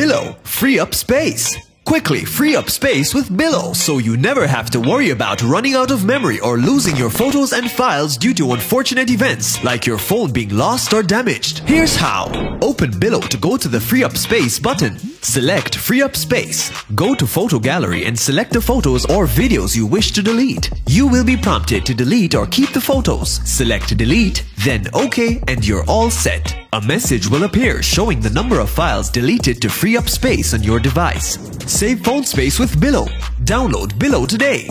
Billo, free up space. Quickly free up space with Billo so you never have to worry about running out of memory or losing your photos and files due to unfortunate events like your phone being lost or damaged. Here's how. Open Billo to go to the free up space button. Select free up space. Go to photo gallery and select the photos or videos you wish to delete. You will be prompted to delete or keep the photos. Select delete, then OK and you're all set. A message will appear showing the number of files deleted to free up space on your device. Save phone space with Billo. Download Billo today.